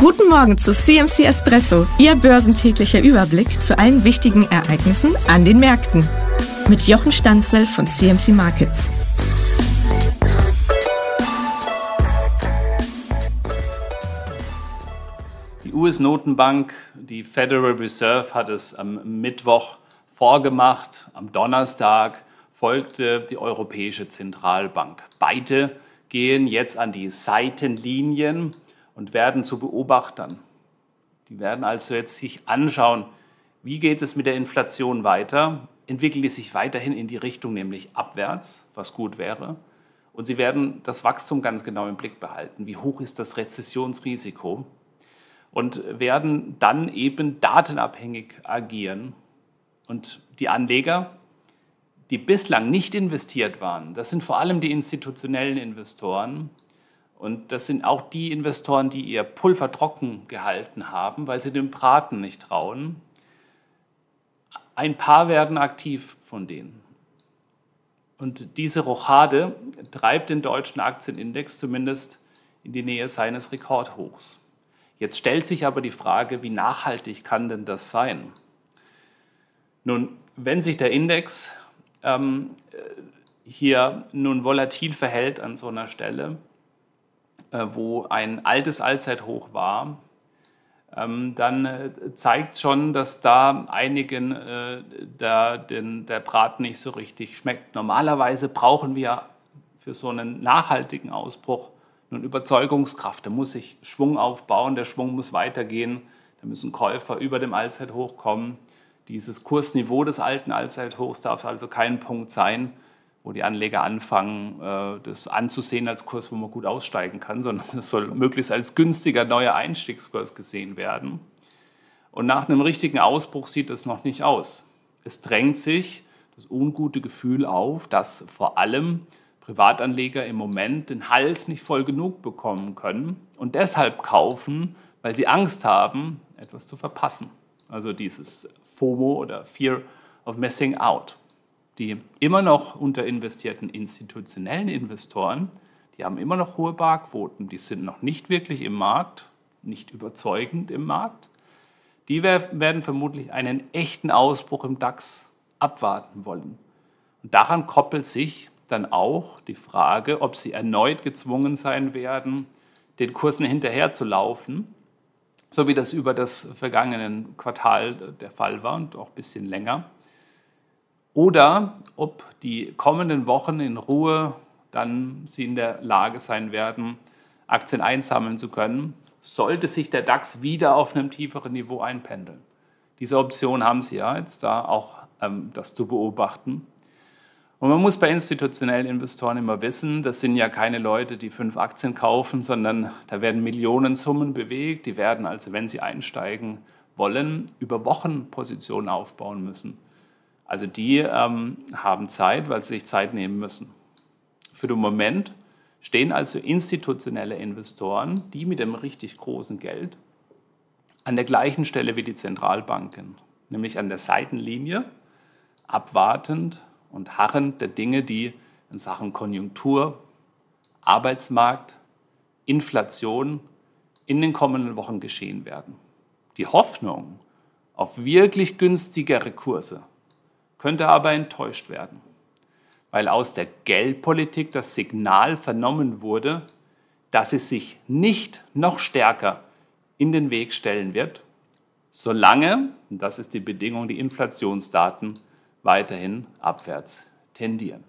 Guten Morgen zu CMC Espresso, Ihr börsentäglicher Überblick zu allen wichtigen Ereignissen an den Märkten. Mit Jochen Stanzel von CMC Markets. Die US-Notenbank, die Federal Reserve, hat es am Mittwoch vorgemacht. Am Donnerstag folgte die Europäische Zentralbank. Beide gehen jetzt an die Seitenlinien und werden zu Beobachtern. Die werden also jetzt sich anschauen, wie geht es mit der Inflation weiter? Entwickelt es sich weiterhin in die Richtung, nämlich abwärts, was gut wäre? Und sie werden das Wachstum ganz genau im Blick behalten. Wie hoch ist das Rezessionsrisiko? Und werden dann eben datenabhängig agieren. Und die Anleger, die bislang nicht investiert waren, das sind vor allem die institutionellen Investoren, und das sind auch die Investoren, die ihr Pulver trocken gehalten haben, weil sie dem Braten nicht trauen. Ein paar werden aktiv von denen. Und diese Rochade treibt den deutschen Aktienindex zumindest in die Nähe seines Rekordhochs. Jetzt stellt sich aber die Frage, wie nachhaltig kann denn das sein? Nun, wenn sich der Index ähm, hier nun volatil verhält an so einer Stelle, äh, wo ein altes Allzeithoch war, ähm, dann äh, zeigt schon, dass da einigen äh, der, den, der Braten nicht so richtig schmeckt. Normalerweise brauchen wir für so einen nachhaltigen Ausbruch nun Überzeugungskraft. Da muss sich Schwung aufbauen, der Schwung muss weitergehen, da müssen Käufer über dem Allzeithoch kommen. Dieses Kursniveau des alten Allzeithochs darf also kein Punkt sein, wo die Anleger anfangen, äh, das anzusehen als Kurs, wo man gut aussteigen kann, sondern es soll möglichst als günstiger neuer Einstiegskurs gesehen werden. Und nach einem richtigen Ausbruch sieht es noch nicht aus. Es drängt sich das ungute Gefühl auf, dass vor allem Privatanleger im Moment den Hals nicht voll genug bekommen können und deshalb kaufen, weil sie Angst haben, etwas zu verpassen. Also dieses FOMO oder Fear of Missing Out die immer noch unterinvestierten institutionellen Investoren, die haben immer noch hohe Barquoten, die sind noch nicht wirklich im Markt, nicht überzeugend im Markt. Die werden vermutlich einen echten Ausbruch im DAX abwarten wollen. Und daran koppelt sich dann auch die Frage, ob sie erneut gezwungen sein werden, den Kursen hinterherzulaufen, so wie das über das vergangene Quartal der Fall war und auch ein bisschen länger oder ob die kommenden Wochen in Ruhe dann sie in der Lage sein werden, Aktien einsammeln zu können, sollte sich der DAX wieder auf einem tieferen Niveau einpendeln. Diese Option haben Sie ja jetzt da auch ähm, das zu beobachten. Und man muss bei institutionellen Investoren immer wissen, das sind ja keine Leute, die fünf Aktien kaufen, sondern da werden Millionensummen bewegt. Die werden also, wenn sie einsteigen wollen, über Wochen Positionen aufbauen müssen. Also die ähm, haben Zeit, weil sie sich Zeit nehmen müssen. Für den Moment stehen also institutionelle Investoren, die mit dem richtig großen Geld, an der gleichen Stelle wie die Zentralbanken, nämlich an der Seitenlinie, abwartend und harrend der Dinge, die in Sachen Konjunktur, Arbeitsmarkt, Inflation in den kommenden Wochen geschehen werden. Die Hoffnung auf wirklich günstigere Kurse könnte aber enttäuscht werden, weil aus der Geldpolitik das Signal vernommen wurde, dass sie sich nicht noch stärker in den Weg stellen wird, solange, und das ist die Bedingung, die Inflationsdaten weiterhin abwärts tendieren.